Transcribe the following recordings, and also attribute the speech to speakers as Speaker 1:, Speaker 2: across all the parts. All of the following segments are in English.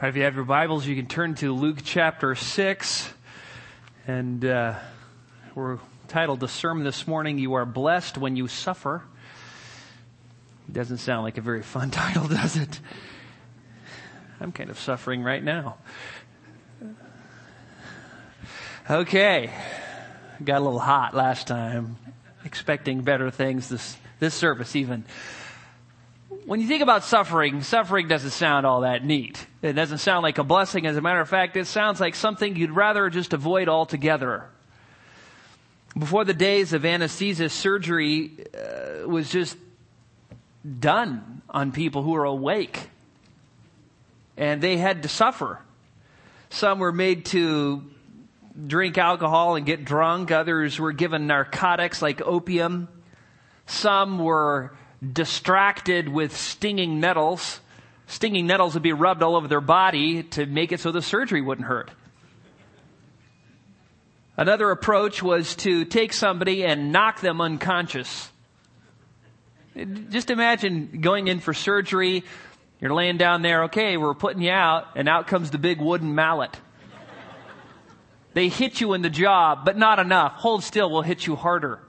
Speaker 1: If you have your Bibles, you can turn to Luke chapter 6. And uh, we're titled the sermon this morning, You Are Blessed When You Suffer. Doesn't sound like a very fun title, does it? I'm kind of suffering right now. Okay. Got a little hot last time. Expecting better things this, this service even when you think about suffering, suffering doesn't sound all that neat. It doesn't sound like a blessing. As a matter of fact, it sounds like something you'd rather just avoid altogether. Before the days of anesthesia, surgery uh, was just done on people who were awake. And they had to suffer. Some were made to drink alcohol and get drunk. Others were given narcotics like opium. Some were distracted with stinging nettles. Stinging nettles would be rubbed all over their body to make it so the surgery wouldn't hurt. Another approach was to take somebody and knock them unconscious. Just imagine going in for surgery. You're laying down there, okay, we're putting you out, and out comes the big wooden mallet. They hit you in the jaw, but not enough. Hold still, we'll hit you harder.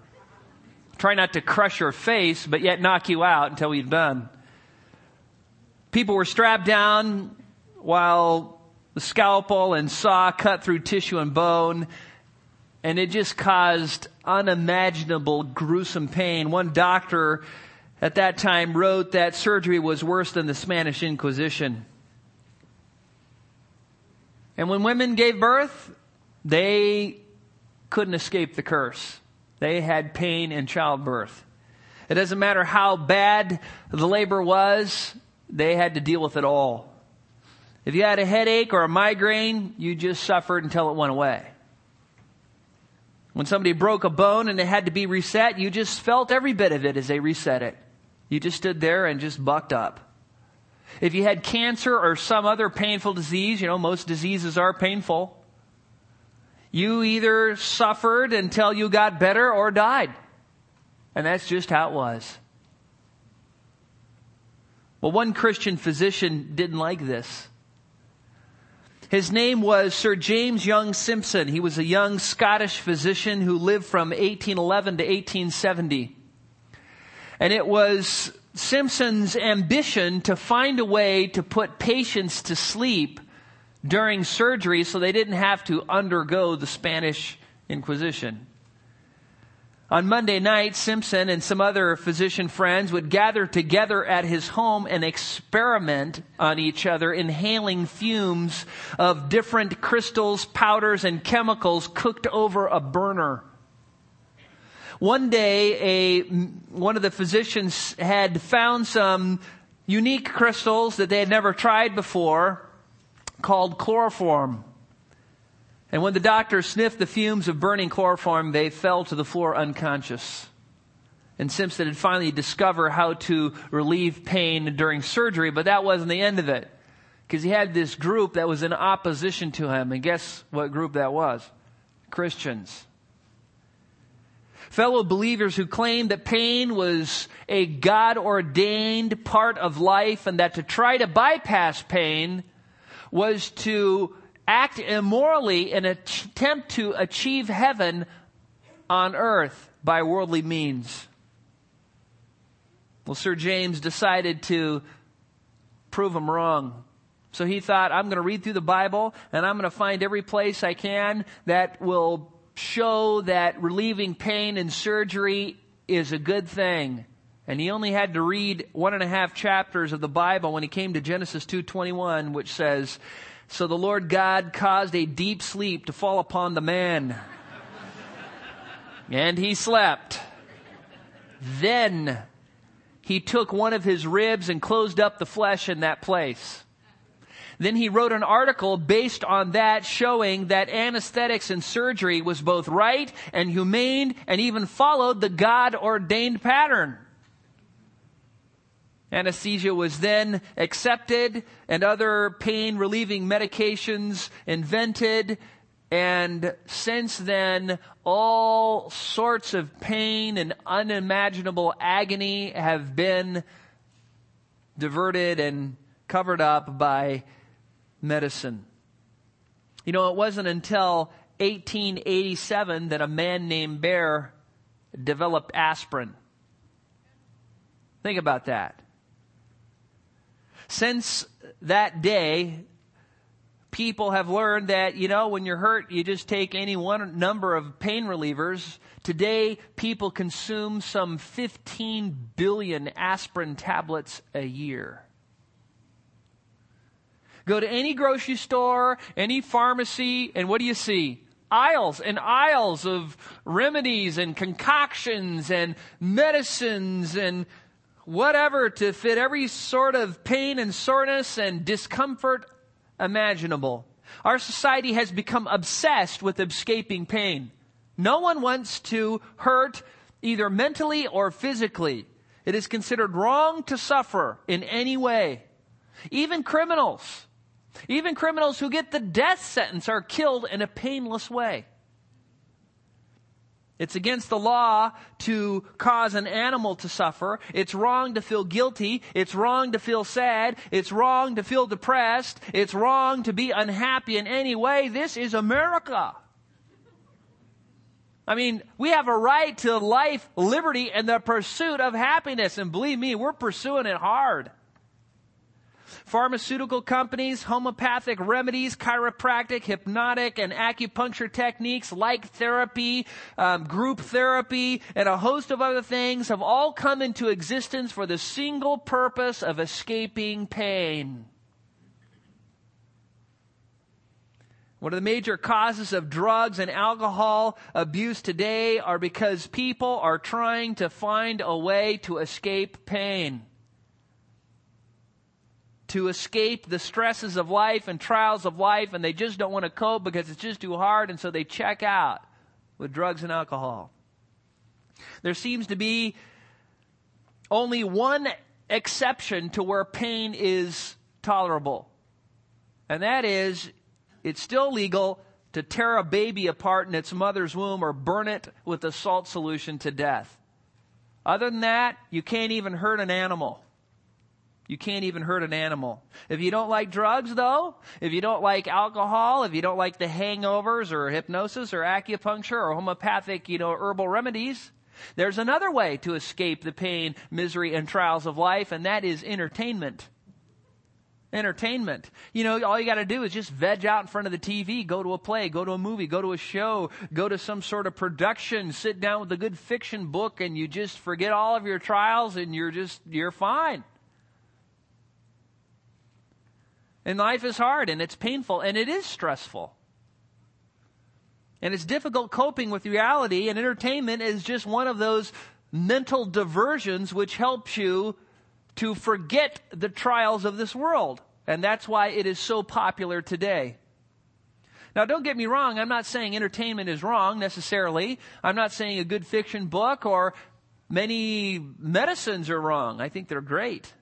Speaker 1: Try not to crush your face, but yet knock you out until you've done. People were strapped down while the scalpel and saw cut through tissue and bone, and it just caused unimaginable gruesome pain. One doctor at that time wrote that surgery was worse than the Spanish Inquisition. And when women gave birth, they couldn't escape the curse. They had pain in childbirth. It doesn't matter how bad the labor was, they had to deal with it all. If you had a headache or a migraine, you just suffered until it went away. When somebody broke a bone and it had to be reset, you just felt every bit of it as they reset it. You just stood there and just bucked up. If you had cancer or some other painful disease, you know, most diseases are painful. You either suffered until you got better or died. And that's just how it was. Well, one Christian physician didn't like this. His name was Sir James Young Simpson. He was a young Scottish physician who lived from 1811 to 1870. And it was Simpson's ambition to find a way to put patients to sleep during surgery so they didn't have to undergo the Spanish Inquisition. On Monday night, Simpson and some other physician friends would gather together at his home and experiment on each other, inhaling fumes of different crystals, powders, and chemicals cooked over a burner. One day, a, one of the physicians had found some unique crystals that they had never tried before called chloroform. And when the doctor sniffed the fumes of burning chloroform, they fell to the floor unconscious. And Simpson had finally discovered how to relieve pain during surgery, but that wasn't the end of it. Because he had this group that was in opposition to him. And guess what group that was? Christians. Fellow believers who claimed that pain was a God ordained part of life and that to try to bypass pain was to act immorally in an attempt to achieve heaven on earth by worldly means. Well, Sir James decided to prove him wrong. So he thought, I'm going to read through the Bible and I'm going to find every place I can that will show that relieving pain and surgery is a good thing. And he only had to read one and a half chapters of the Bible when he came to Genesis 2.21, which says, So the Lord God caused a deep sleep to fall upon the man. and he slept. Then he took one of his ribs and closed up the flesh in that place. Then he wrote an article based on that showing that anesthetics and surgery was both right and humane and even followed the God ordained pattern. Anesthesia was then accepted and other pain relieving medications invented. And since then, all sorts of pain and unimaginable agony have been diverted and covered up by medicine. You know, it wasn't until 1887 that a man named Bayer developed aspirin. Think about that. Since that day, people have learned that, you know, when you're hurt, you just take any one number of pain relievers. Today, people consume some 15 billion aspirin tablets a year. Go to any grocery store, any pharmacy, and what do you see? Aisles and aisles of remedies and concoctions and medicines and whatever to fit every sort of pain and soreness and discomfort imaginable. Our society has become obsessed with escaping pain. No one wants to hurt either mentally or physically. It is considered wrong to suffer in any way. Even criminals even criminals who get the death sentence are killed in a painless way. It's against the law to cause an animal to suffer. It's wrong to feel guilty. It's wrong to feel sad. It's wrong to feel depressed. It's wrong to be unhappy in any way. This is America. I mean, we have a right to life, liberty, and the pursuit of happiness. And believe me, we're pursuing it hard pharmaceutical companies, homeopathic remedies, chiropractic, hypnotic, and acupuncture techniques, like therapy, um, group therapy, and a host of other things have all come into existence for the single purpose of escaping pain. One of the major causes of drugs and alcohol abuse today are because people are trying to find a way to escape pain to escape the stresses of life and trials of life, and they just don't want to cope because it's just too hard, and so they check out with drugs and alcohol. There seems to be only one exception to where pain is tolerable, and that is it's still legal to tear a baby apart in its mother's womb or burn it with a salt solution to death. Other than that, you can't even hurt an animal. You can't even hurt an animal. If you don't like drugs, though, if you don't like alcohol, if you don't like the hangovers or hypnosis or acupuncture or homeopathic, you know, herbal remedies, there's another way to escape the pain, misery, and trials of life, and that is entertainment. Entertainment. You know, all you gotta do is just veg out in front of the TV, go to a play, go to a movie, go to a show, go to some sort of production, sit down with a good fiction book, and you just forget all of your trials and you're just, you're fine. And life is hard and it's painful and it is stressful. And it's difficult coping with reality, and entertainment is just one of those mental diversions which helps you to forget the trials of this world. And that's why it is so popular today. Now, don't get me wrong, I'm not saying entertainment is wrong necessarily. I'm not saying a good fiction book or many medicines are wrong. I think they're great.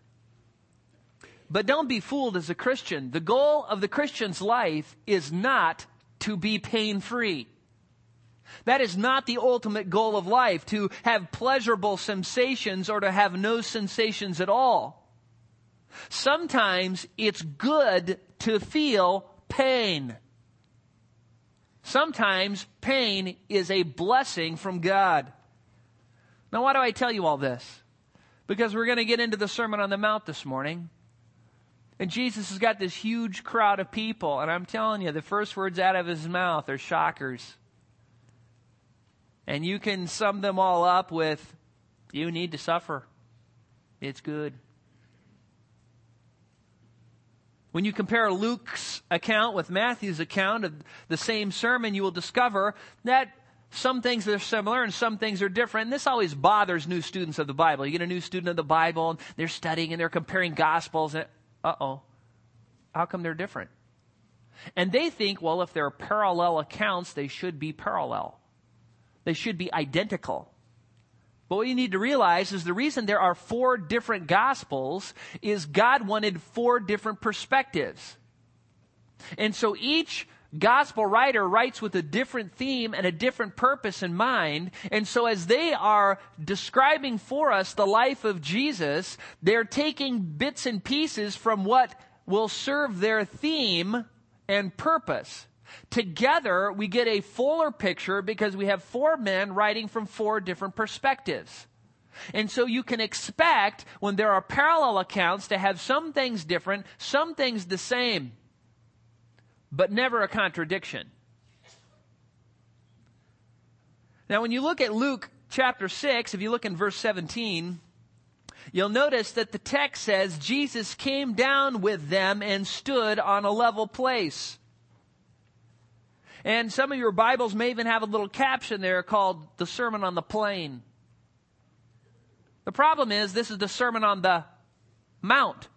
Speaker 1: But don't be fooled as a Christian. The goal of the Christian's life is not to be pain free. That is not the ultimate goal of life, to have pleasurable sensations or to have no sensations at all. Sometimes it's good to feel pain. Sometimes pain is a blessing from God. Now, why do I tell you all this? Because we're going to get into the Sermon on the Mount this morning. And Jesus has got this huge crowd of people, and I'm telling you, the first words out of his mouth are shockers. And you can sum them all up with, you need to suffer. It's good. When you compare Luke's account with Matthew's account of the same sermon, you will discover that some things are similar and some things are different. And this always bothers new students of the Bible. You get a new student of the Bible and they're studying and they're comparing gospels and uh oh, how come they're different? And they think, well, if they're parallel accounts, they should be parallel. They should be identical. But what you need to realize is the reason there are four different gospels is God wanted four different perspectives. And so each gospel writer writes with a different theme and a different purpose in mind. And so as they are describing for us the life of Jesus, they're taking bits and pieces from what will serve their theme and purpose. Together, we get a fuller picture because we have four men writing from four different perspectives. And so you can expect when there are parallel accounts to have some things different, some things the same, but never a contradiction. Now, when you look at Luke chapter 6, if you look in verse 17, you'll notice that the text says Jesus came down with them and stood on a level place. And some of your Bibles may even have a little caption there called the Sermon on the Plain. The problem is this is the Sermon on the Mount.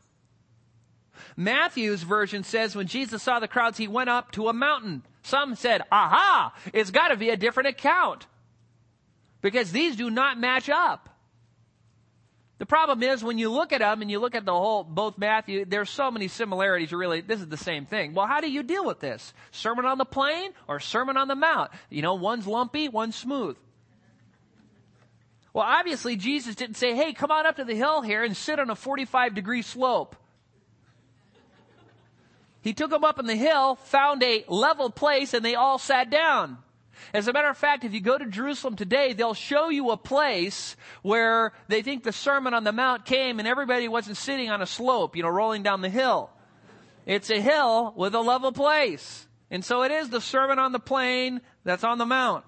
Speaker 1: Matthew's version says when Jesus saw the crowds, he went up to a mountain. Some said, aha, it's got to be a different account because these do not match up. The problem is when you look at them and you look at the whole, both Matthew, there's so many similarities. Really, this is the same thing. Well, how do you deal with this? Sermon on the plain or Sermon on the Mount? You know, one's lumpy, one's smooth. Well, obviously Jesus didn't say, hey, come on up to the hill here and sit on a 45 degree slope. He took them up on the hill, found a level place, and they all sat down. As a matter of fact, if you go to Jerusalem today, they'll show you a place where they think the Sermon on the Mount came and everybody wasn't sitting on a slope, you know, rolling down the hill. It's a hill with a level place. And so it is the Sermon on the Plain that's on the Mount.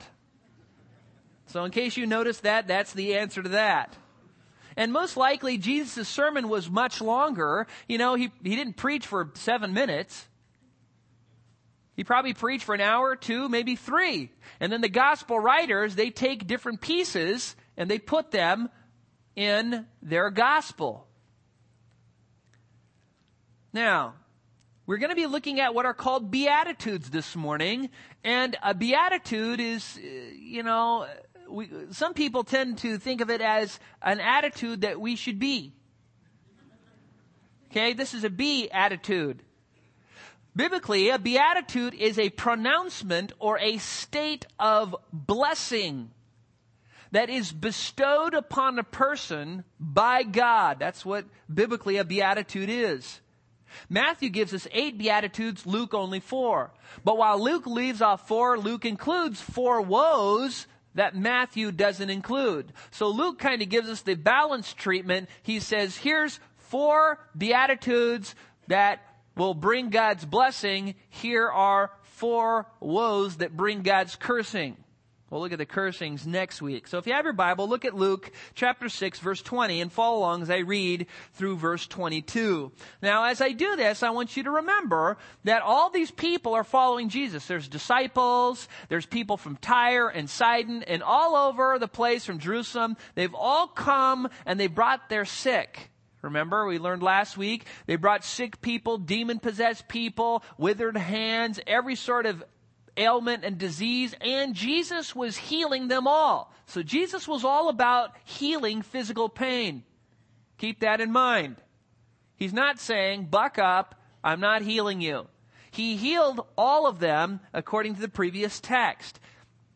Speaker 1: So in case you notice that, that's the answer to that. And most likely Jesus' sermon was much longer. You know, he, he didn't preach for seven minutes. He probably preached for an hour, two, maybe three. And then the gospel writers, they take different pieces and they put them in their gospel. Now, we're going to be looking at what are called beatitudes this morning. And a beatitude is, uh, you know, we, some people tend to think of it as an attitude that we should be. Okay, this is a be attitude. Biblically, a beatitude is a pronouncement or a state of blessing that is bestowed upon a person by God. That's what biblically a beatitude is. Matthew gives us eight beatitudes, Luke only four. But while Luke leaves off four, Luke includes four woes that Matthew doesn't include. So Luke kind of gives us the balanced treatment. He says, here's four beatitudes that will bring God's blessing. Here are four woes that bring God's cursing. We'll look at the cursings next week. So if you have your Bible, look at Luke chapter 6 verse 20 and follow along as I read through verse 22. Now as I do this, I want you to remember that all these people are following Jesus. There's disciples, there's people from Tyre and Sidon and all over the place from Jerusalem. They've all come and they brought their sick. Remember, we learned last week, they brought sick people, demon possessed people, withered hands, every sort of ailment and disease, and Jesus was healing them all. So Jesus was all about healing physical pain. Keep that in mind. He's not saying, buck up, I'm not healing you. He healed all of them according to the previous text.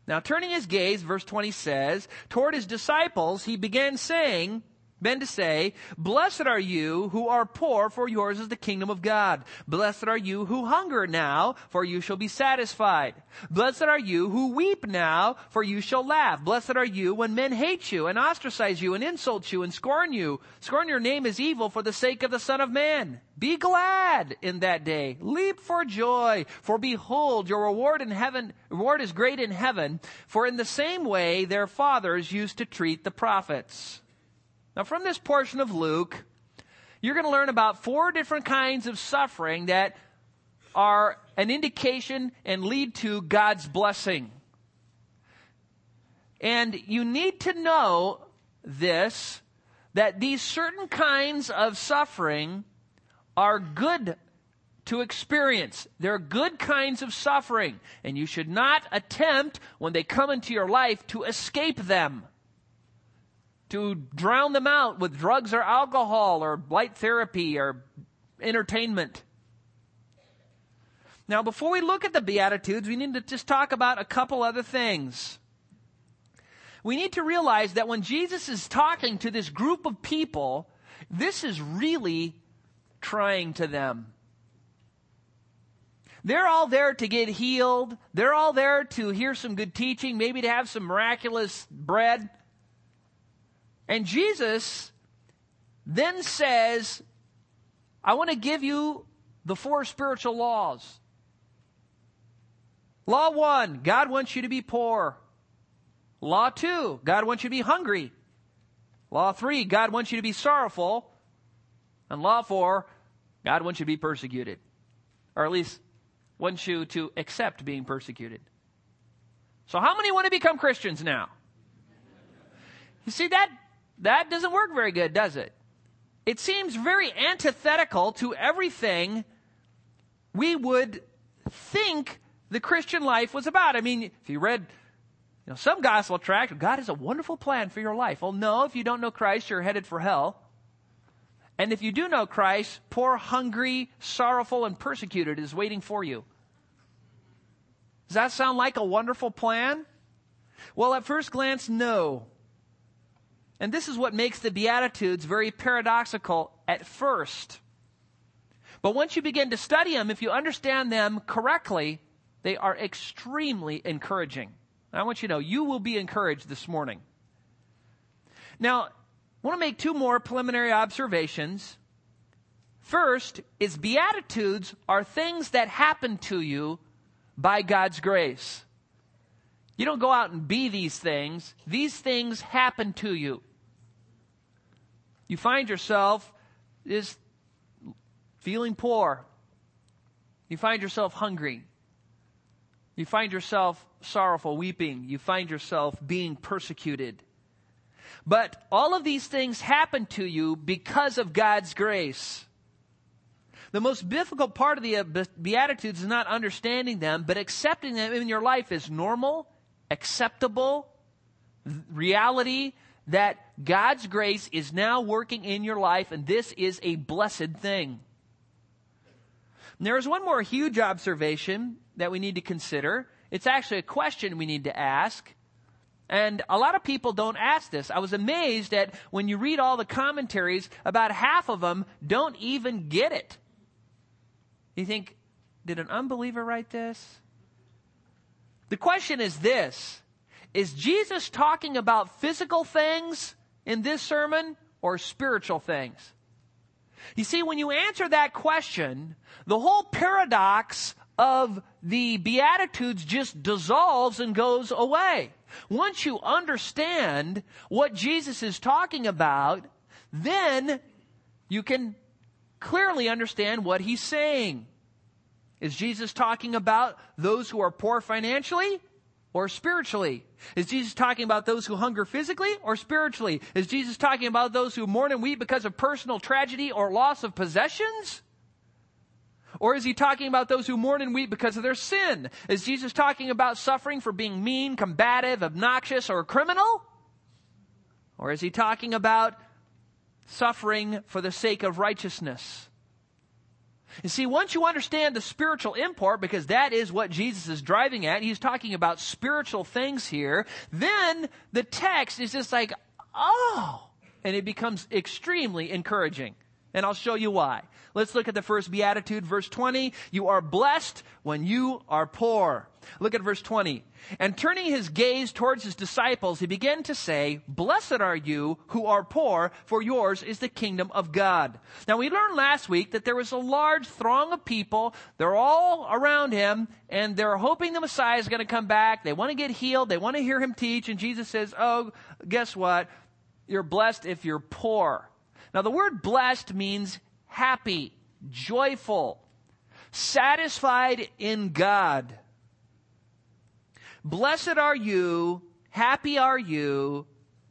Speaker 1: Now, turning his gaze, verse 20 says, toward his disciples, he began saying, been to say, Blessed are you who are poor, for yours is the kingdom of God. Blessed are you who hunger now, for you shall be satisfied. Blessed are you who weep now, for you shall laugh. Blessed are you when men hate you and ostracize you and insult you and scorn you. Scorn your name as evil for the sake of the Son of Man. Be glad in that day. Leap for joy, for behold, your reward in heaven, reward is great in heaven, for in the same way their fathers used to treat the prophets. Now, from this portion of Luke, you're going to learn about four different kinds of suffering that are an indication and lead to God's blessing. And you need to know this that these certain kinds of suffering are good to experience. They're good kinds of suffering, and you should not attempt, when they come into your life, to escape them to drown them out with drugs or alcohol or light therapy or entertainment. Now, before we look at the Beatitudes, we need to just talk about a couple other things. We need to realize that when Jesus is talking to this group of people, this is really trying to them. They're all there to get healed. They're all there to hear some good teaching, maybe to have some miraculous bread. And Jesus then says, I want to give you the four spiritual laws. Law one, God wants you to be poor. Law two, God wants you to be hungry. Law three, God wants you to be sorrowful. And law four, God wants you to be persecuted. Or at least wants you to accept being persecuted. So how many want to become Christians now? You see, that, that doesn't work very good, does it? It seems very antithetical to everything we would think the Christian life was about. I mean, if you read you know, some gospel tract, God has a wonderful plan for your life. Well, no, if you don't know Christ, you're headed for hell. And if you do know Christ, poor, hungry, sorrowful, and persecuted is waiting for you. Does that sound like a wonderful plan? Well, at first glance, no. And this is what makes the Beatitudes very paradoxical at first. But once you begin to study them, if you understand them correctly, they are extremely encouraging. I want you to know, you will be encouraged this morning. Now, I want to make two more preliminary observations. First is Beatitudes are things that happen to you by God's grace. You don't go out and be these things. These things happen to you. You find yourself is feeling poor. You find yourself hungry. You find yourself sorrowful, weeping. You find yourself being persecuted. But all of these things happen to you because of God's grace. The most difficult part of the uh, Beatitudes is not understanding them, but accepting them in your life as normal, acceptable reality that God's grace is now working in your life, and this is a blessed thing. And there is one more huge observation that we need to consider. It's actually a question we need to ask. And a lot of people don't ask this. I was amazed that when you read all the commentaries, about half of them don't even get it. You think, did an unbeliever write this? The question is this Is Jesus talking about physical things in this sermon or spiritual things? You see, when you answer that question, the whole paradox of the Beatitudes just dissolves and goes away. Once you understand what Jesus is talking about, then you can clearly understand what he's saying. Is Jesus talking about those who are poor financially or spiritually? Is Jesus talking about those who hunger physically or spiritually? Is Jesus talking about those who mourn and weep because of personal tragedy or loss of possessions? Or is he talking about those who mourn and weep because of their sin? Is Jesus talking about suffering for being mean, combative, obnoxious, or criminal? Or is he talking about suffering for the sake of righteousness? You see, once you understand the spiritual import, because that is what Jesus is driving at, he's talking about spiritual things here, then the text is just like, oh, and it becomes extremely encouraging. And I'll show you why. Let's look at the first beatitude, verse 20. You are blessed when you are poor. Look at verse 20. And turning his gaze towards his disciples, he began to say, Blessed are you who are poor, for yours is the kingdom of God. Now we learned last week that there was a large throng of people. They're all around him, and they're hoping the Messiah is going to come back. They want to get healed. They want to hear him teach. And Jesus says, Oh, guess what? You're blessed if you're poor. Now the word blessed means happy, joyful, satisfied in God. Blessed are you, happy are you,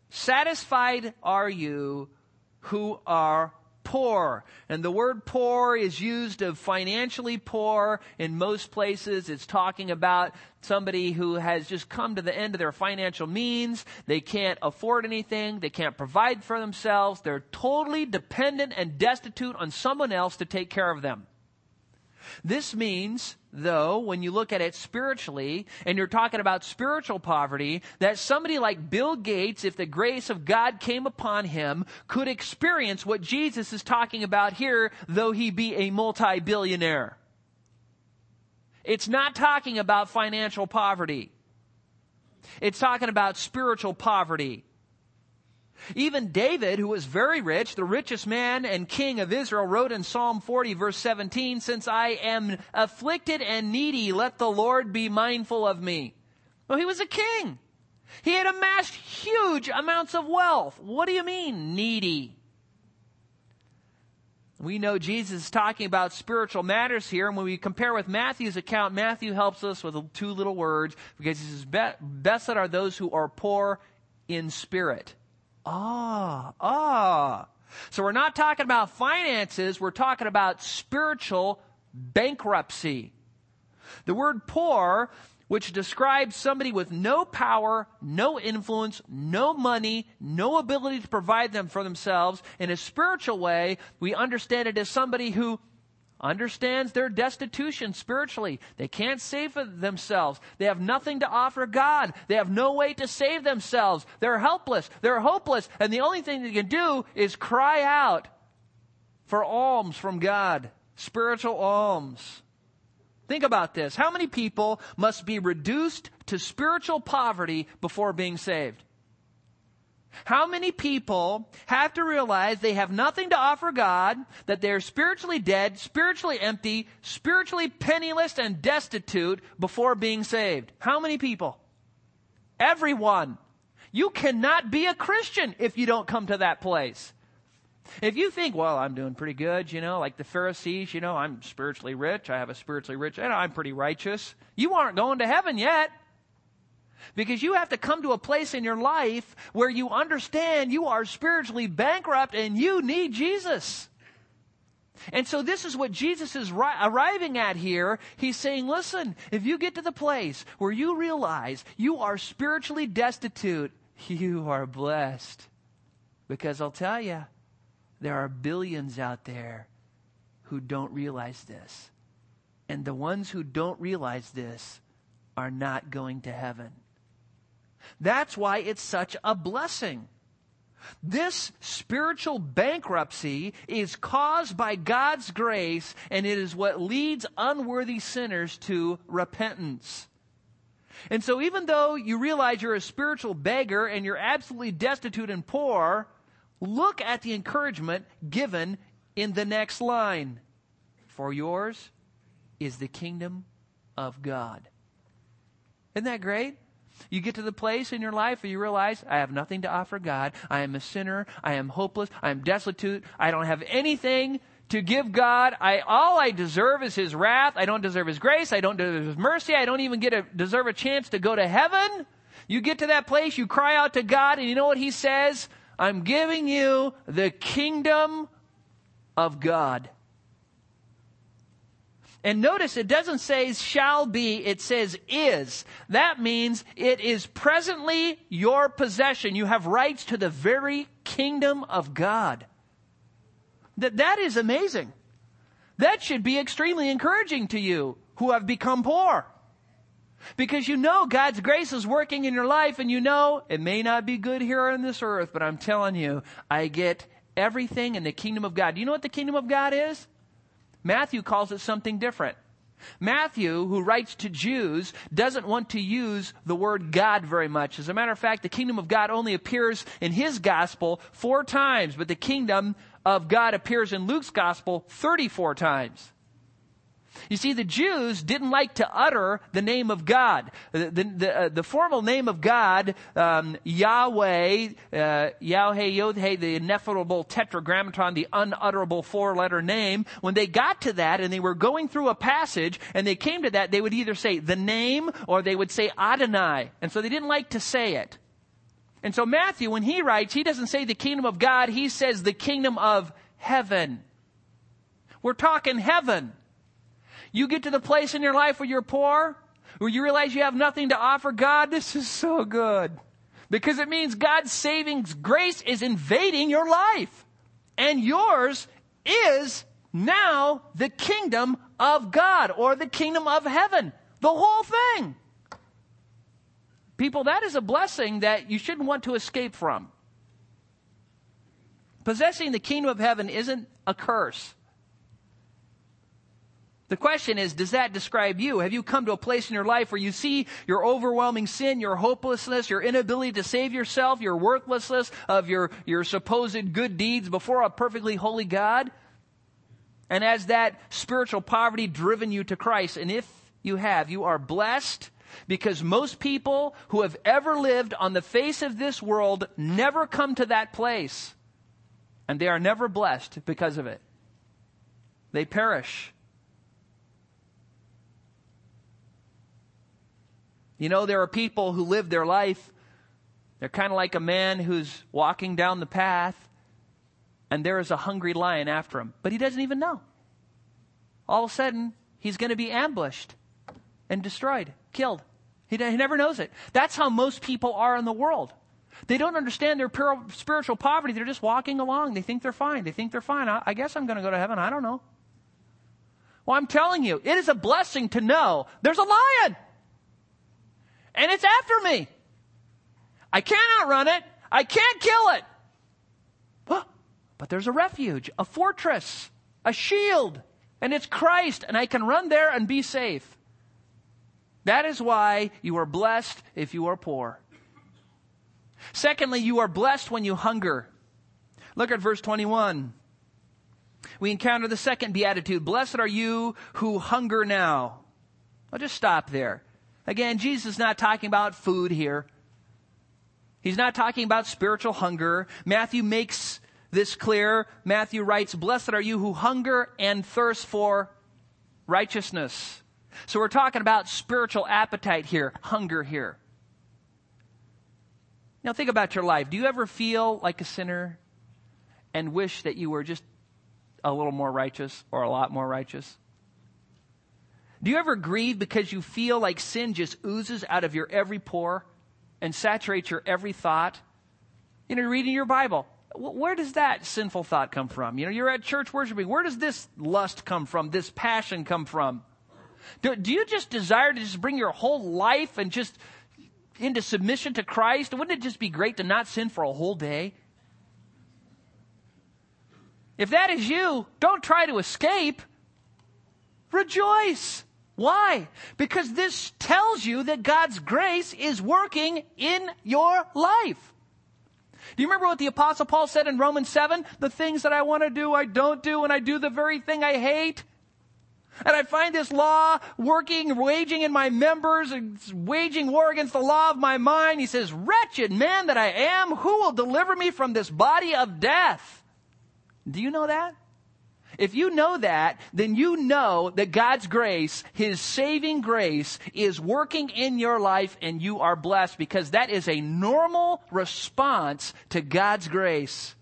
Speaker 1: satisfied are you who are poor. And the word poor is used of financially poor in most places. It's talking about somebody who has just come to the end of their financial means. They can't afford anything. They can't provide for themselves. They're totally dependent and destitute on someone else to take care of them. This means, though, when you look at it spiritually, and you're talking about spiritual poverty, that somebody like Bill Gates, if the grace of God came upon him, could experience what Jesus is talking about here, though he be a multi-billionaire. It's not talking about financial poverty. It's talking about spiritual poverty. Even David, who was very rich, the richest man and king of Israel, wrote in Psalm 40 verse 17, Since I am afflicted and needy, let the Lord be mindful of me. Well, he was a king. He had amassed huge amounts of wealth. What do you mean, needy? We know Jesus is talking about spiritual matters here, and when we compare with Matthew's account, Matthew helps us with two little words because he says, Blessed are those who are poor in spirit. Ah, ah. So we're not talking about finances, we're talking about spiritual bankruptcy. The word poor, which describes somebody with no power, no influence, no money, no ability to provide them for themselves, in a spiritual way, we understand it as somebody who understands their destitution spiritually. They can't save themselves. They have nothing to offer God. They have no way to save themselves. They're helpless. They're hopeless. And the only thing they can do is cry out for alms from God. Spiritual alms. Think about this. How many people must be reduced to spiritual poverty before being saved? How many people have to realize they have nothing to offer God, that they're spiritually dead, spiritually empty, spiritually penniless and destitute before being saved? How many people? Everyone. You cannot be a Christian if you don't come to that place. If you think, well, I'm doing pretty good, you know, like the Pharisees, you know, I'm spiritually rich, I have a spiritually rich, and I'm pretty righteous, you aren't going to heaven yet. Because you have to come to a place in your life where you understand you are spiritually bankrupt and you need Jesus. And so this is what Jesus is ri- arriving at here. He's saying, listen, if you get to the place where you realize you are spiritually destitute, you are blessed. Because I'll tell you, there are billions out there who don't realize this. And the ones who don't realize this are not going to heaven. That's why it's such a blessing. This spiritual bankruptcy is caused by God's grace, and it is what leads unworthy sinners to repentance. And so, even though you realize you're a spiritual beggar and you're absolutely destitute and poor, look at the encouragement given in the next line. For yours is the kingdom of God. Isn't that great? You get to the place in your life where you realize, I have nothing to offer God. I am a sinner. I am hopeless. I am destitute. I don't have anything to give God. I, all I deserve is His wrath. I don't deserve His grace. I don't deserve His mercy. I don't even get a, deserve a chance to go to heaven. You get to that place, you cry out to God, and you know what He says? I'm giving you the kingdom of God. And notice it doesn't say shall be, it says is. That means it is presently your possession. You have rights to the very kingdom of God. That, that is amazing. That should be extremely encouraging to you who have become poor. Because you know God's grace is working in your life and you know it may not be good here on this earth, but I'm telling you, I get everything in the kingdom of God. Do you know what the kingdom of God is? Matthew calls it something different. Matthew, who writes to Jews, doesn't want to use the word God very much. As a matter of fact, the kingdom of God only appears in his gospel four times, but the kingdom of God appears in Luke's gospel 34 times. You see, the Jews didn't like to utter the name of God. The, the, the, uh, the formal name of God, um, Yahweh, uh, Yahweh, Yodhe, the ineffable tetragrammaton, the unutterable four-letter name, when they got to that and they were going through a passage and they came to that, they would either say the name or they would say Adonai. And so they didn't like to say it. And so Matthew, when he writes, he doesn't say the kingdom of God, he says the kingdom of heaven. We're talking heaven. You get to the place in your life where you're poor, where you realize you have nothing to offer God, this is so good. Because it means God's saving grace is invading your life. And yours is now the kingdom of God or the kingdom of heaven. The whole thing. People, that is a blessing that you shouldn't want to escape from. Possessing the kingdom of heaven isn't a curse. The question is, does that describe you? Have you come to a place in your life where you see your overwhelming sin, your hopelessness, your inability to save yourself, your worthlessness of your, your supposed good deeds before a perfectly holy God? And has that spiritual poverty driven you to Christ? And if you have, you are blessed because most people who have ever lived on the face of this world never come to that place. And they are never blessed because of it. They perish. You know, there are people who live their life, they're kind of like a man who's walking down the path and there is a hungry lion after him, but he doesn't even know. All of a sudden, he's going to be ambushed and destroyed, killed. He, he never knows it. That's how most people are in the world. They don't understand their spiritual poverty. They're just walking along. They think they're fine. They think they're fine. I, I guess I'm going to go to heaven. I don't know. Well, I'm telling you, it is a blessing to know there's a lion and it's after me. I can't outrun it. I can't kill it. But there's a refuge, a fortress, a shield, and it's Christ, and I can run there and be safe. That is why you are blessed if you are poor. Secondly, you are blessed when you hunger. Look at verse 21. We encounter the second beatitude. Blessed are you who hunger now. I'll just stop there. Again, Jesus is not talking about food here. He's not talking about spiritual hunger. Matthew makes this clear. Matthew writes, Blessed are you who hunger and thirst for righteousness. So we're talking about spiritual appetite here, hunger here. Now think about your life. Do you ever feel like a sinner and wish that you were just a little more righteous or a lot more righteous? Do you ever grieve because you feel like sin just oozes out of your every pore and saturates your every thought? You know, reading your Bible. Where does that sinful thought come from? You know, you're at church worshiping. Where does this lust come from? This passion come from? Do, do you just desire to just bring your whole life and just into submission to Christ? Wouldn't it just be great to not sin for a whole day? If that is you, don't try to escape. Rejoice. Why? Because this tells you that God's grace is working in your life. Do you remember what the apostle Paul said in Romans 7? The things that I want to do, I don't do, and I do the very thing I hate. And I find this law working, waging in my members, waging war against the law of my mind. He says, wretched man that I am, who will deliver me from this body of death? Do you know that? If you know that, then you know that God's grace, His saving grace, is working in your life and you are blessed because that is a normal response to God's grace.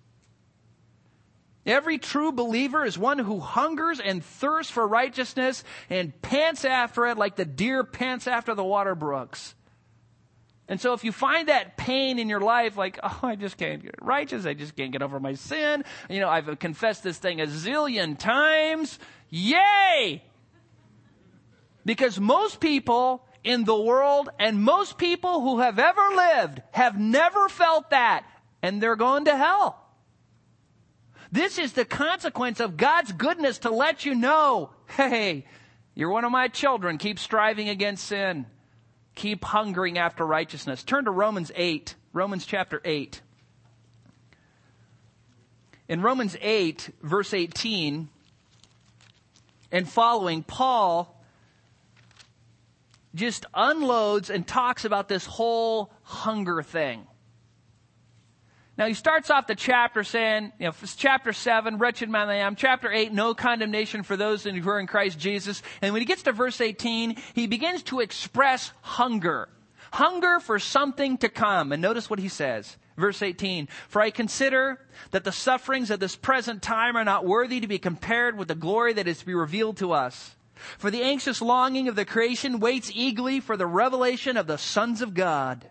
Speaker 1: Every true believer is one who hungers and thirsts for righteousness and pants after it like the deer pants after the water brooks. And so if you find that pain in your life, like, oh, I just can't get righteous, I just can't get over my sin, you know, I've confessed this thing a zillion times, yay! Because most people in the world and most people who have ever lived have never felt that, and they're going to hell. This is the consequence of God's goodness to let you know, hey, you're one of my children, keep striving against sin. Keep hungering after righteousness. Turn to Romans 8, Romans chapter 8. In Romans 8, verse 18 and following, Paul just unloads and talks about this whole hunger thing. Now he starts off the chapter saying, you know, chapter 7, wretched man I am. Chapter 8, no condemnation for those who are in Christ Jesus. And when he gets to verse 18, he begins to express hunger. Hunger for something to come. And notice what he says. Verse 18, for I consider that the sufferings of this present time are not worthy to be compared with the glory that is to be revealed to us. For the anxious longing of the creation waits eagerly for the revelation of the sons of God.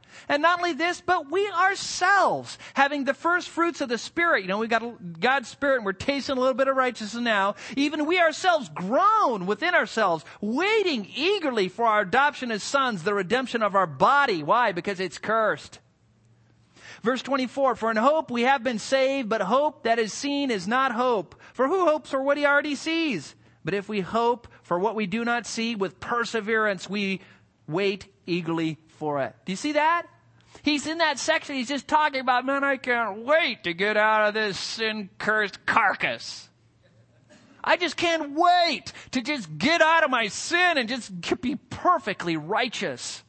Speaker 1: And not only this, but we ourselves, having the first fruits of the Spirit, you know, we got God's Spirit and we're tasting a little bit of righteousness now, even we ourselves groan within ourselves, waiting eagerly for our adoption as sons, the redemption of our body. Why? Because it's cursed. Verse 24, for in hope we have been saved, but hope that is seen is not hope. For who hopes for what he already sees? But if we hope for what we do not see, with perseverance we wait eagerly for it. Do you see that? He's in that section, he's just talking about, man, I can't wait to get out of this sin cursed carcass. I just can't wait to just get out of my sin and just be perfectly righteous.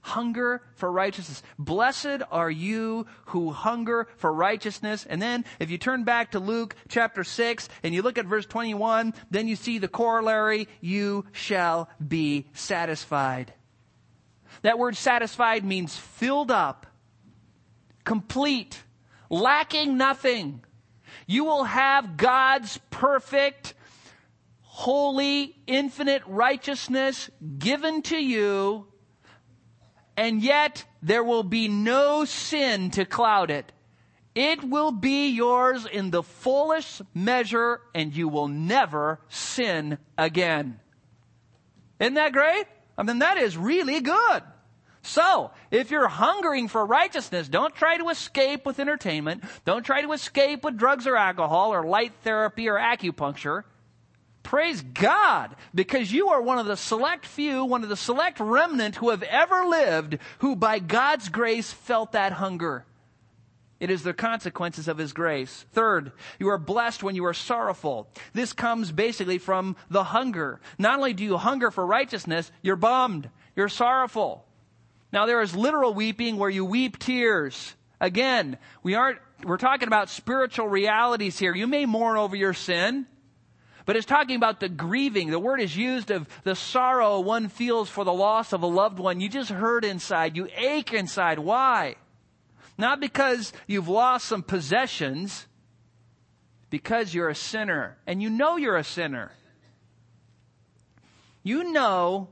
Speaker 1: Hunger for righteousness. Blessed are you who hunger for righteousness. And then if you turn back to Luke chapter 6 and you look at verse 21, then you see the corollary, you shall be satisfied. That word satisfied means filled up, complete, lacking nothing. You will have God's perfect, holy, infinite righteousness given to you, and yet there will be no sin to cloud it. It will be yours in the fullest measure, and you will never sin again. Isn't that great? I mean, that is really good. So, if you're hungering for righteousness, don't try to escape with entertainment. Don't try to escape with drugs or alcohol or light therapy or acupuncture. Praise God, because you are one of the select few, one of the select remnant who have ever lived who by God's grace felt that hunger. It is the consequences of His grace. Third, you are blessed when you are sorrowful. This comes basically from the hunger. Not only do you hunger for righteousness, you're bummed. You're sorrowful. Now there is literal weeping where you weep tears. Again, we aren't, we're talking about spiritual realities here. You may mourn over your sin, but it's talking about the grieving. The word is used of the sorrow one feels for the loss of a loved one. You just hurt inside. You ache inside. Why? Not because you've lost some possessions, because you're a sinner. And you know you're a sinner. You know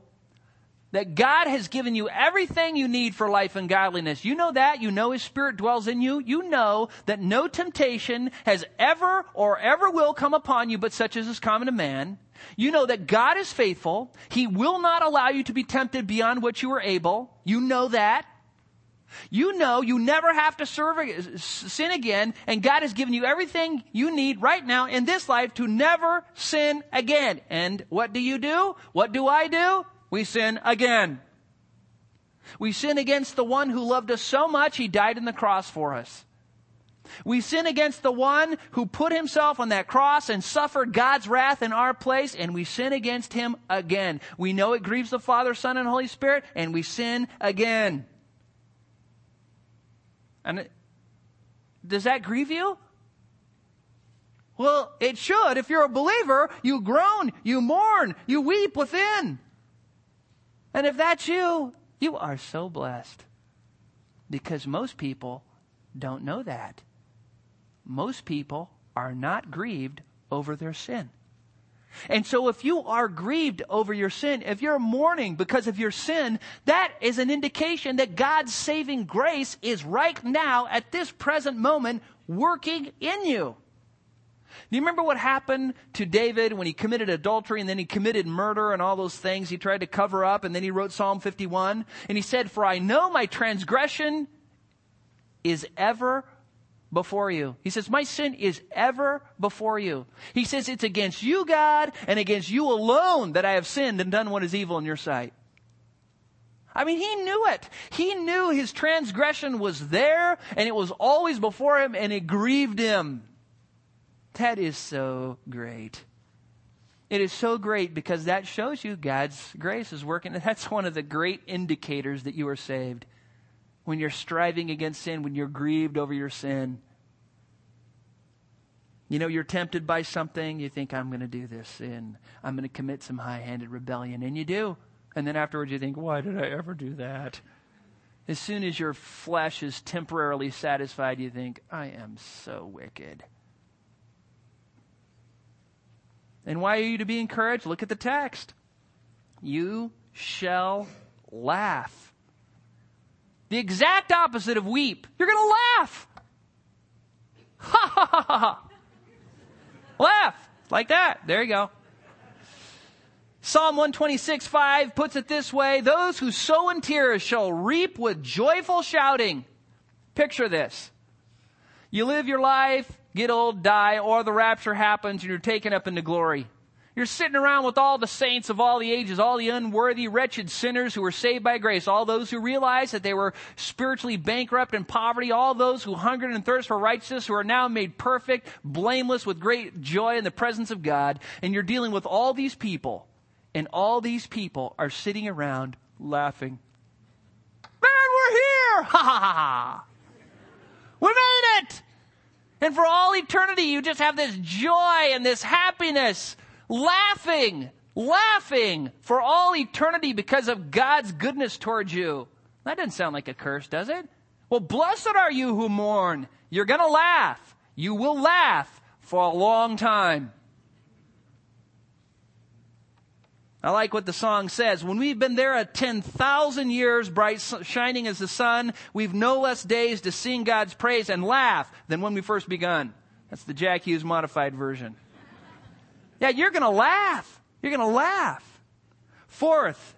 Speaker 1: that God has given you everything you need for life and godliness. You know that. You know His Spirit dwells in you. You know that no temptation has ever or ever will come upon you but such as is common to man. You know that God is faithful. He will not allow you to be tempted beyond what you are able. You know that. You know you never have to serve, uh, sin again, and God has given you everything you need right now in this life to never sin again. And what do you do? What do I do? We sin again. We sin against the one who loved us so much, he died on the cross for us. We sin against the one who put himself on that cross and suffered God's wrath in our place, and we sin against him again. We know it grieves the Father, Son, and Holy Spirit, and we sin again. And does that grieve you? Well, it should. If you're a believer, you groan, you mourn, you weep within. And if that's you, you are so blessed. Because most people don't know that. Most people are not grieved over their sin. And so if you are grieved over your sin, if you're mourning because of your sin, that is an indication that God's saving grace is right now at this present moment working in you. Do you remember what happened to David when he committed adultery and then he committed murder and all those things he tried to cover up and then he wrote Psalm 51 and he said, For I know my transgression is ever before you. He says, My sin is ever before you. He says, It's against you, God, and against you alone that I have sinned and done what is evil in your sight. I mean, he knew it. He knew his transgression was there and it was always before him and it grieved him. That is so great. It is so great because that shows you God's grace is working. That's one of the great indicators that you are saved. When you're striving against sin, when you're grieved over your sin. You know, you're tempted by something, you think, I'm going to do this sin. I'm going to commit some high handed rebellion. And you do. And then afterwards you think, why did I ever do that? As soon as your flesh is temporarily satisfied, you think, I am so wicked. And why are you to be encouraged? Look at the text. You shall laugh. The exact opposite of weep. You're going to laugh. Ha ha ha ha. Laugh. Like that. There you go. Psalm 126, 5 puts it this way Those who sow in tears shall reap with joyful shouting. Picture this. You live your life, get old, die, or the rapture happens and you're taken up into glory. You're sitting around with all the saints of all the ages, all the unworthy, wretched sinners who were saved by grace, all those who realized that they were spiritually bankrupt in poverty, all those who hungered and thirst for righteousness, who are now made perfect, blameless, with great joy in the presence of God. And you're dealing with all these people, and all these people are sitting around laughing. Man, we're here! Ha ha ha ha! We made it! And for all eternity, you just have this joy and this happiness laughing, laughing for all eternity because of God's goodness towards you. That doesn't sound like a curse, does it? Well, blessed are you who mourn. You're going to laugh. You will laugh for a long time. I like what the song says. When we've been there a 10,000 years, bright shining as the sun, we've no less days to sing God's praise and laugh than when we first begun. That's the Jack Hughes modified version. Yeah, you're going to laugh. You're going to laugh. Fourth,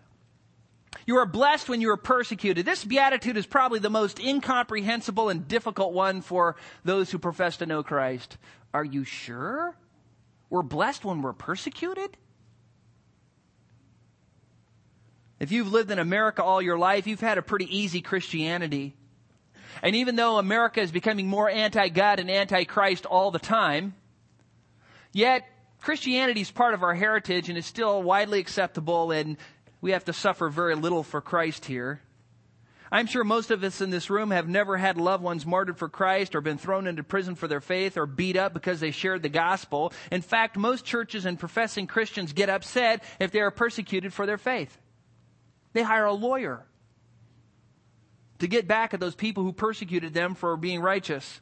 Speaker 1: you are blessed when you are persecuted. This beatitude is probably the most incomprehensible and difficult one for those who profess to know Christ. Are you sure? We're blessed when we're persecuted? If you've lived in America all your life, you've had a pretty easy Christianity. And even though America is becoming more anti God and anti Christ all the time, yet Christianity is part of our heritage and is still widely acceptable, and we have to suffer very little for Christ here. I'm sure most of us in this room have never had loved ones martyred for Christ or been thrown into prison for their faith or beat up because they shared the gospel. In fact, most churches and professing Christians get upset if they are persecuted for their faith. They hire a lawyer to get back at those people who persecuted them for being righteous.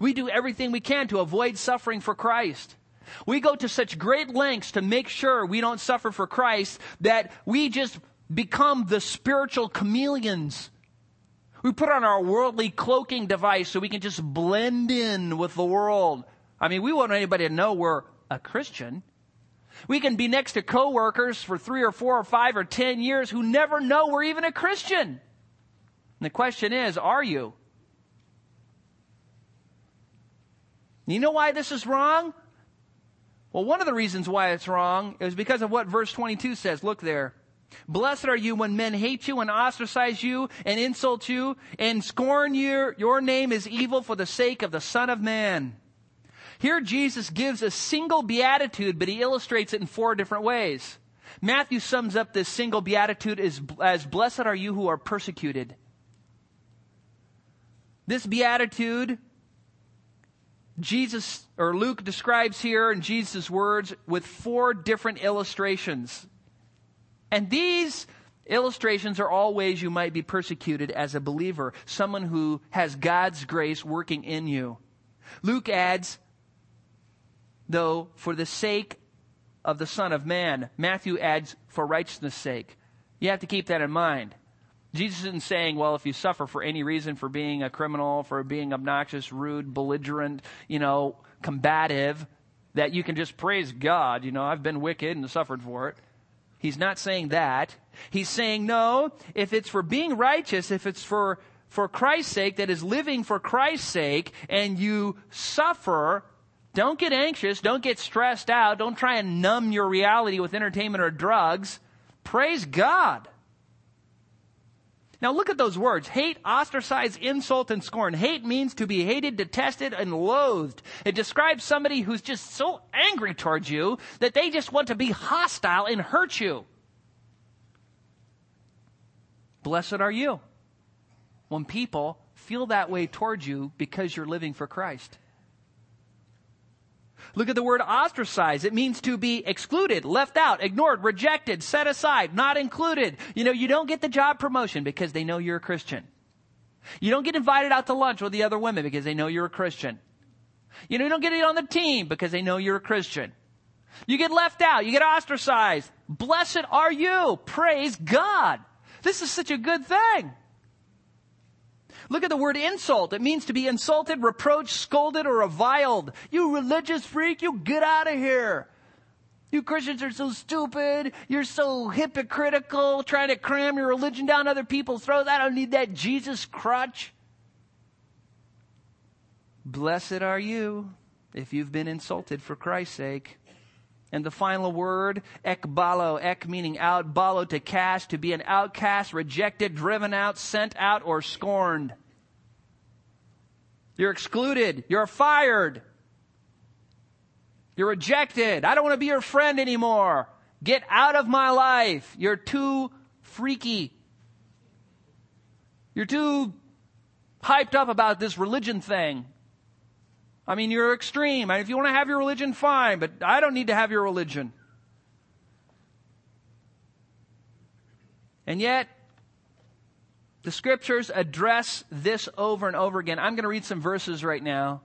Speaker 1: We do everything we can to avoid suffering for Christ. We go to such great lengths to make sure we don't suffer for Christ that we just become the spiritual chameleons. We put on our worldly cloaking device so we can just blend in with the world. I mean, we want anybody to know we're a Christian. We can be next to coworkers for three or four or five or ten years who never know we're even a Christian. And the question is, are you? You know why this is wrong? Well, one of the reasons why it's wrong is because of what verse 22 says. Look there. Blessed are you when men hate you and ostracize you and insult you and scorn your, your name is evil for the sake of the Son of Man. Here Jesus gives a single beatitude, but he illustrates it in four different ways. Matthew sums up this single beatitude as, as blessed are you who are persecuted. This beatitude Jesus or Luke describes here in Jesus' words with four different illustrations. And these illustrations are all ways you might be persecuted as a believer, someone who has God's grace working in you. Luke adds, though, for the sake of the Son of Man. Matthew adds, for righteousness' sake. You have to keep that in mind. Jesus isn't saying, well, if you suffer for any reason for being a criminal, for being obnoxious, rude, belligerent, you know, combative, that you can just praise God. You know, I've been wicked and suffered for it. He's not saying that. He's saying, no, if it's for being righteous, if it's for, for Christ's sake, that is living for Christ's sake, and you suffer, don't get anxious, don't get stressed out, don't try and numb your reality with entertainment or drugs. Praise God. Now look at those words. Hate, ostracize, insult, and scorn. Hate means to be hated, detested, and loathed. It describes somebody who's just so angry towards you that they just want to be hostile and hurt you. Blessed are you when people feel that way towards you because you're living for Christ. Look at the word ostracize. It means to be excluded, left out, ignored, rejected, set aside, not included. You know, you don't get the job promotion because they know you're a Christian. You don't get invited out to lunch with the other women because they know you're a Christian. You know, you don't get it on the team because they know you're a Christian. You get left out. You get ostracized. Blessed are you. Praise God. This is such a good thing. Look at the word insult. It means to be insulted, reproached, scolded, or reviled. You religious freak, you get out of here. You Christians are so stupid. You're so hypocritical, trying to cram your religion down other people's throats. I don't need that Jesus crutch. Blessed are you if you've been insulted for Christ's sake. And the final word, ekbalo, ek meaning out, balo to cast, to be an outcast, rejected, driven out, sent out, or scorned. You're excluded. You're fired. You're rejected. I don't want to be your friend anymore. Get out of my life. You're too freaky. You're too hyped up about this religion thing. I mean, you're extreme. If you want to have your religion, fine, but I don't need to have your religion. And yet, the scriptures address this over and over again. I'm going to read some verses right now.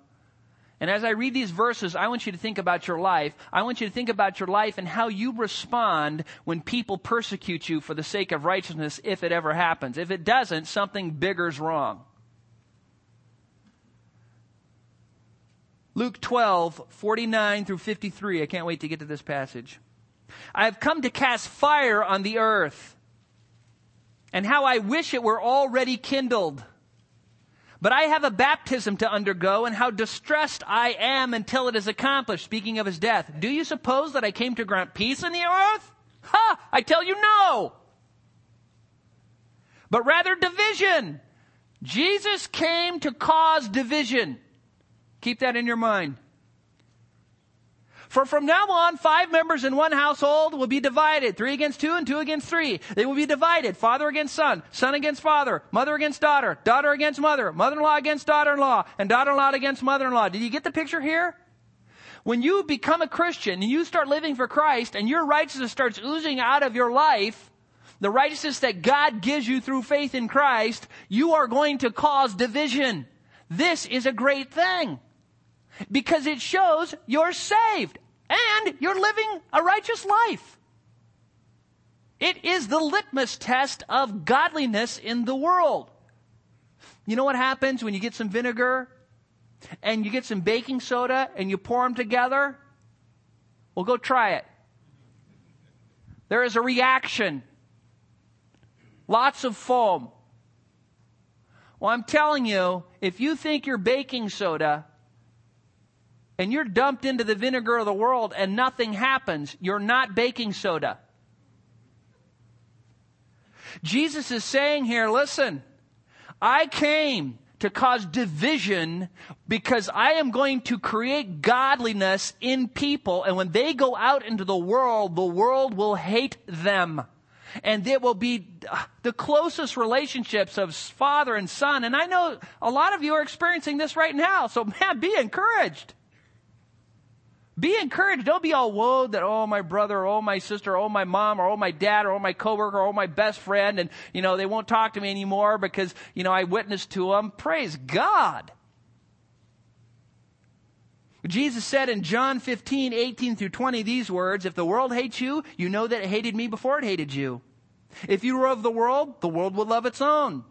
Speaker 1: And as I read these verses, I want you to think about your life. I want you to think about your life and how you respond when people persecute you for the sake of righteousness, if it ever happens. If it doesn't, something bigger's wrong. Luke 12, 49 through 53. I can't wait to get to this passage. I have come to cast fire on the earth, and how I wish it were already kindled. But I have a baptism to undergo, and how distressed I am until it is accomplished. Speaking of his death, do you suppose that I came to grant peace in the earth? Ha! I tell you no! But rather division. Jesus came to cause division. Keep that in your mind. For from now on, five members in one household will be divided. Three against two and two against three. They will be divided. Father against son, son against father, mother against daughter, daughter against mother, mother-in-law against daughter-in-law, and daughter-in-law against mother-in-law. Did you get the picture here? When you become a Christian and you start living for Christ and your righteousness starts oozing out of your life, the righteousness that God gives you through faith in Christ, you are going to cause division. This is a great thing because it shows you're saved and you're living a righteous life. It is the litmus test of godliness in the world. You know what happens when you get some vinegar and you get some baking soda and you pour them together? Well, go try it. There is a reaction. Lots of foam. Well, I'm telling you, if you think your baking soda and you're dumped into the vinegar of the world and nothing happens, you're not baking soda. Jesus is saying here, listen, I came to cause division because I am going to create godliness in people. And when they go out into the world, the world will hate them. And it will be the closest relationships of father and son. And I know a lot of you are experiencing this right now. So man, be encouraged. Be encouraged. Don't be all woe that, oh, my brother, or, oh, my sister, or, oh, my mom, or, oh, my dad, or, oh, my coworker, or, oh, my best friend, and, you know, they won't talk to me anymore because, you know, I witnessed to them. Praise God. Jesus said in John 15, 18 through 20 these words, If the world hates you, you know that it hated me before it hated you. If you were of the world, the world would love its own.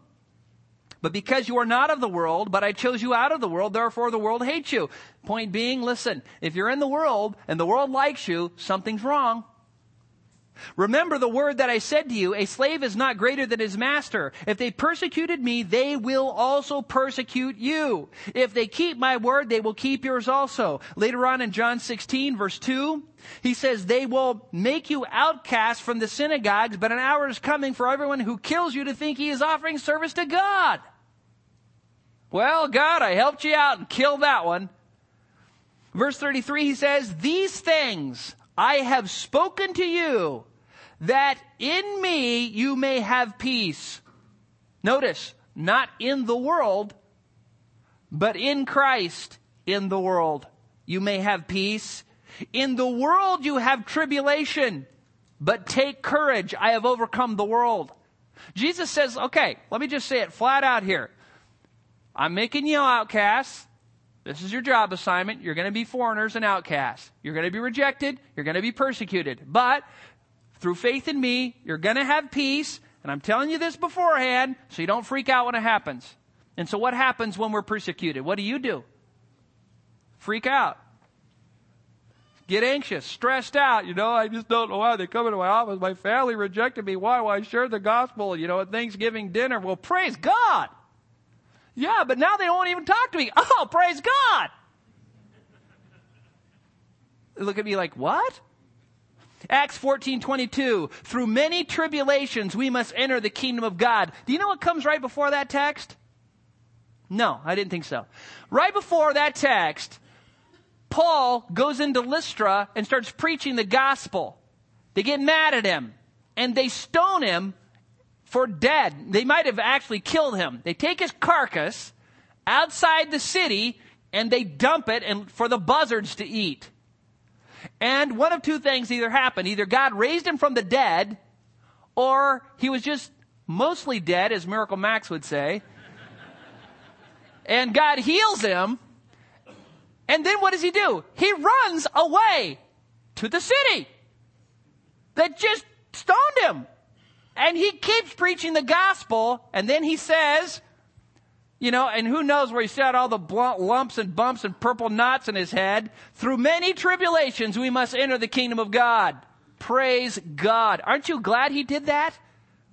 Speaker 1: But because you are not of the world, but I chose you out of the world, therefore the world hates you. Point being, listen, if you're in the world and the world likes you, something's wrong. Remember the word that I said to you, a slave is not greater than his master. If they persecuted me, they will also persecute you. If they keep my word, they will keep yours also. Later on in John 16 verse 2, he says, they will make you outcast from the synagogues, but an hour is coming for everyone who kills you to think he is offering service to God. Well, God, I helped you out and killed that one. Verse 33, he says, These things I have spoken to you, that in me you may have peace. Notice, not in the world, but in Christ in the world. You may have peace. In the world you have tribulation, but take courage. I have overcome the world. Jesus says, okay, let me just say it flat out here. I'm making you outcasts. This is your job assignment. You're going to be foreigners and outcasts. You're going to be rejected. You're going to be persecuted. But through faith in me, you're going to have peace. And I'm telling you this beforehand so you don't freak out when it happens. And so what happens when we're persecuted? What do you do? Freak out. Get anxious, stressed out. You know, I just don't know why they come into my office. My family rejected me. Why? Well, I shared the gospel, you know, at Thanksgiving dinner. Well, praise God. Yeah, but now they won't even talk to me. Oh, praise God. Look at me like, what? Acts 14, 22. Through many tribulations we must enter the kingdom of God. Do you know what comes right before that text? No, I didn't think so. Right before that text, Paul goes into Lystra and starts preaching the gospel. They get mad at him and they stone him for dead. They might have actually killed him. They take his carcass outside the city and they dump it and for the buzzards to eat. And one of two things either happened. Either God raised him from the dead, or he was just mostly dead, as Miracle Max would say. and God heals him. And then what does he do? He runs away to the city that just stoned him. And he keeps preaching the gospel. And then he says, you know, and who knows where he had all the lumps and bumps and purple knots in his head. Through many tribulations, we must enter the kingdom of God. Praise God. Aren't you glad he did that?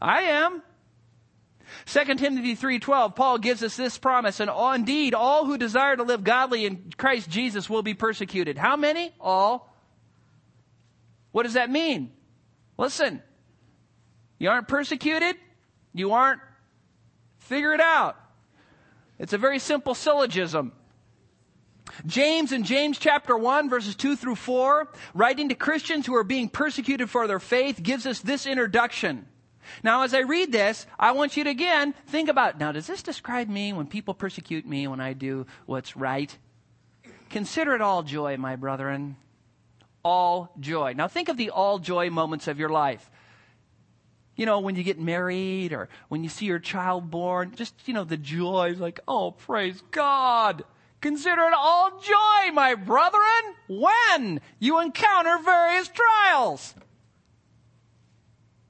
Speaker 1: I am. 2 Timothy 3:12 Paul gives us this promise and all, indeed all who desire to live godly in Christ Jesus will be persecuted. How many? All. What does that mean? Listen. You aren't persecuted? You aren't figure it out. It's a very simple syllogism. James in James chapter 1 verses 2 through 4, writing to Christians who are being persecuted for their faith, gives us this introduction. Now, as I read this, I want you to again think about, now does this describe me when people persecute me when I do what's right? Consider it all joy, my brethren. All joy. Now think of the all joy moments of your life you know, when you get married or when you see your child born, just, you know, the joy is like, oh, praise God. Consider it all joy, my brethren, when you encounter various trials.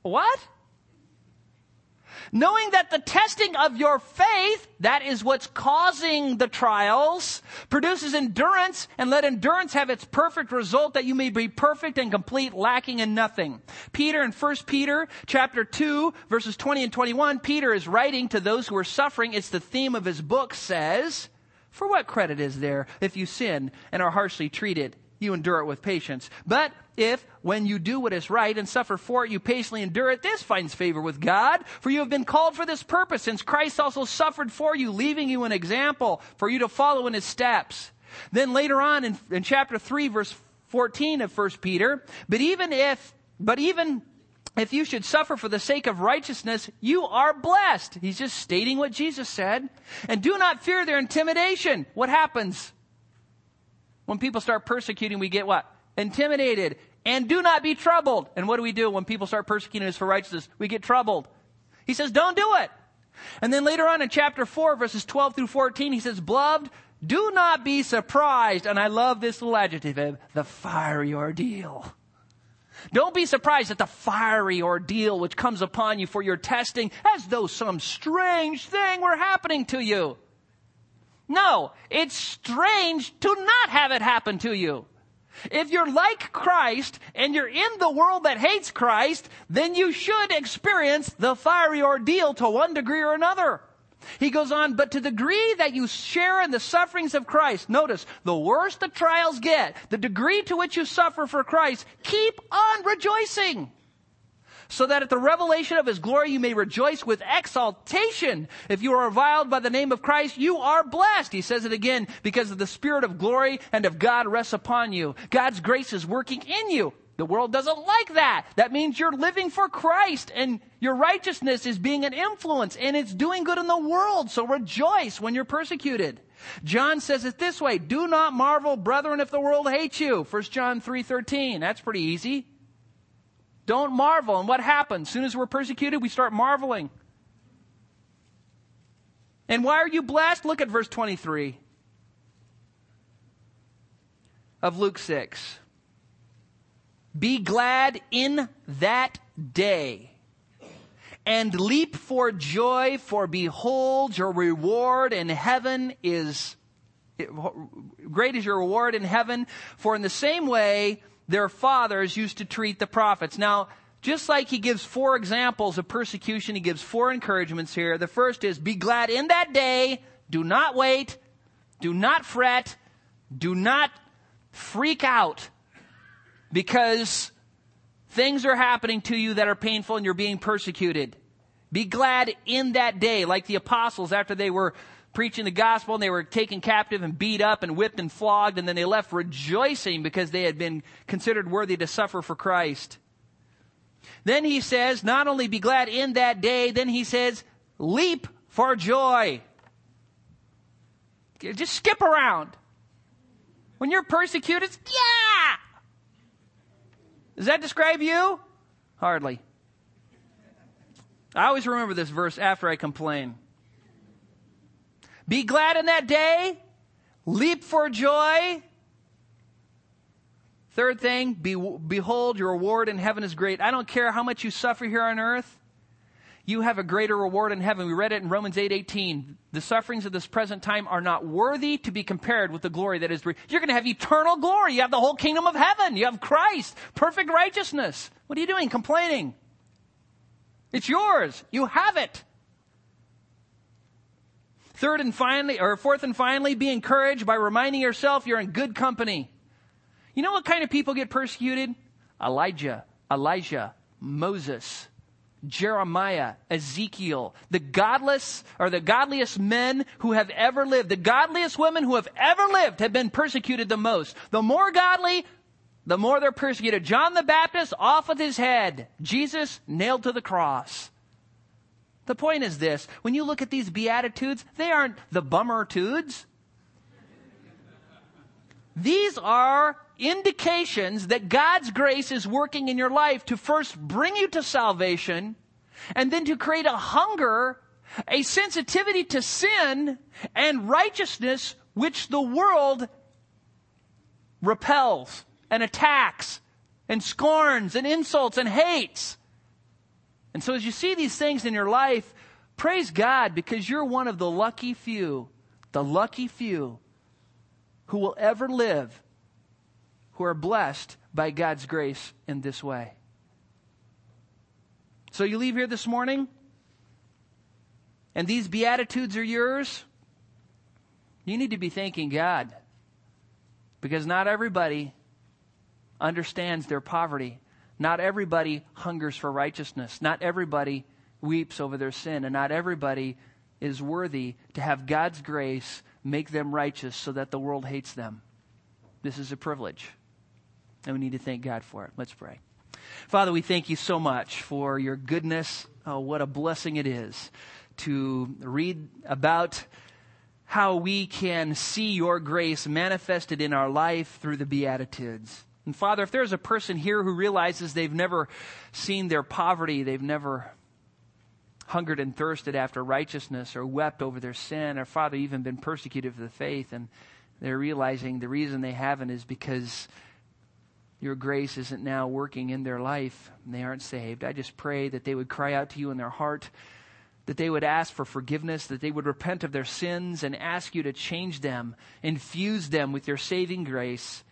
Speaker 1: What? Knowing that the testing of your faith, that is what's causing the trials, produces endurance, and let endurance have its perfect result that you may be perfect and complete, lacking in nothing. Peter in 1 Peter chapter 2, verses 20 and 21, Peter is writing to those who are suffering. It's the theme of his book says, For what credit is there if you sin and are harshly treated? You endure it with patience. But if, when you do what is right and suffer for it, you patiently endure it, this finds favor with God. For you have been called for this purpose, since Christ also suffered for you, leaving you an example for you to follow in his steps. Then later on in, in chapter 3, verse 14 of 1 Peter, but even if, but even if you should suffer for the sake of righteousness, you are blessed. He's just stating what Jesus said. And do not fear their intimidation. What happens? When people start persecuting, we get what? Intimidated and do not be troubled. And what do we do when people start persecuting us for righteousness? We get troubled. He says, don't do it. And then later on in chapter 4, verses 12 through 14, he says, Beloved, do not be surprised. And I love this little adjective, the fiery ordeal. Don't be surprised at the fiery ordeal which comes upon you for your testing as though some strange thing were happening to you. No, it's strange to not have it happen to you. If you're like Christ and you're in the world that hates Christ, then you should experience the fiery ordeal to one degree or another. He goes on, but to the degree that you share in the sufferings of Christ, notice, the worse the trials get, the degree to which you suffer for Christ, keep on rejoicing so that at the revelation of his glory you may rejoice with exaltation. If you are reviled by the name of Christ, you are blessed. He says it again because of the spirit of glory and of God rests upon you. God's grace is working in you. The world doesn't like that. That means you're living for Christ and your righteousness is being an influence and it's doing good in the world. So rejoice when you're persecuted. John says it this way, do not marvel, brethren, if the world hates you. 1 John 3.13. That's pretty easy. Don't marvel. And what happens? As soon as we're persecuted, we start marveling. And why are you blessed? Look at verse 23 of Luke 6. Be glad in that day and leap for joy, for behold, your reward in heaven is great is your reward in heaven. For in the same way, their fathers used to treat the prophets. Now, just like he gives four examples of persecution, he gives four encouragements here. The first is, be glad in that day. Do not wait. Do not fret. Do not freak out because things are happening to you that are painful and you're being persecuted. Be glad in that day, like the apostles after they were preaching the gospel and they were taken captive and beat up and whipped and flogged and then they left rejoicing because they had been considered worthy to suffer for Christ. Then he says, not only be glad in that day, then he says, leap for joy. Just skip around. When you're persecuted, yeah! Does that describe you? Hardly. I always remember this verse after I complain. Be glad in that day. Leap for joy. Third thing, be, behold, your reward in heaven is great. I don't care how much you suffer here on earth. You have a greater reward in heaven. We read it in Romans 8 18. The sufferings of this present time are not worthy to be compared with the glory that is. You're going to have eternal glory. You have the whole kingdom of heaven. You have Christ, perfect righteousness. What are you doing? Complaining. It's yours. You have it. Third and finally, or fourth and finally, be encouraged by reminding yourself you're in good company. You know what kind of people get persecuted? Elijah, Elijah, Moses, Jeremiah, Ezekiel, the godless or the godliest men who have ever lived, the godliest women who have ever lived have been persecuted the most. The more godly, the more they're persecuted. John the Baptist off with his head. Jesus nailed to the cross. The point is this when you look at these Beatitudes, they aren't the bummertudes. These are indications that God's grace is working in your life to first bring you to salvation and then to create a hunger, a sensitivity to sin and righteousness which the world repels and attacks and scorns and insults and hates. And so as you see these things in your life, praise God because you're one of the lucky few, the lucky few who will ever live who are blessed by God's grace in this way. So you leave here this morning, and these Beatitudes are yours. You need to be thanking God because not everybody understands their poverty. Not everybody hungers for righteousness. Not everybody weeps over their sin. And not everybody is worthy to have God's grace make them righteous so that the world hates them. This is a privilege. And we need to thank God for it. Let's pray. Father, we thank you so much for your goodness. Oh, what a blessing it is to read about how we can see your grace manifested in our life through the Beatitudes. And Father, if there's a person here who realizes they've never seen their poverty, they've never hungered and thirsted after righteousness or wept over their sin, or Father, even been persecuted for the faith, and they're realizing the reason they haven't is because your grace isn't now working in their life and they aren't saved. I just pray that they would cry out to you in their heart, that they would ask for forgiveness, that they would repent of their sins and ask you to change them, infuse them with your saving grace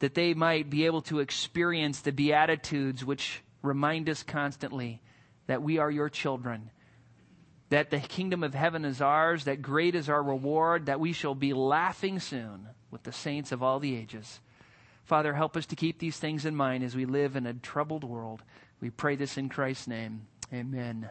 Speaker 1: that they might be able to experience the Beatitudes which remind us constantly that we are your children, that the kingdom of heaven is ours, that great is our reward, that we shall be laughing soon with the saints of all the ages. Father, help us to keep these things in mind as we live in a troubled world. We pray this in Christ's name. Amen.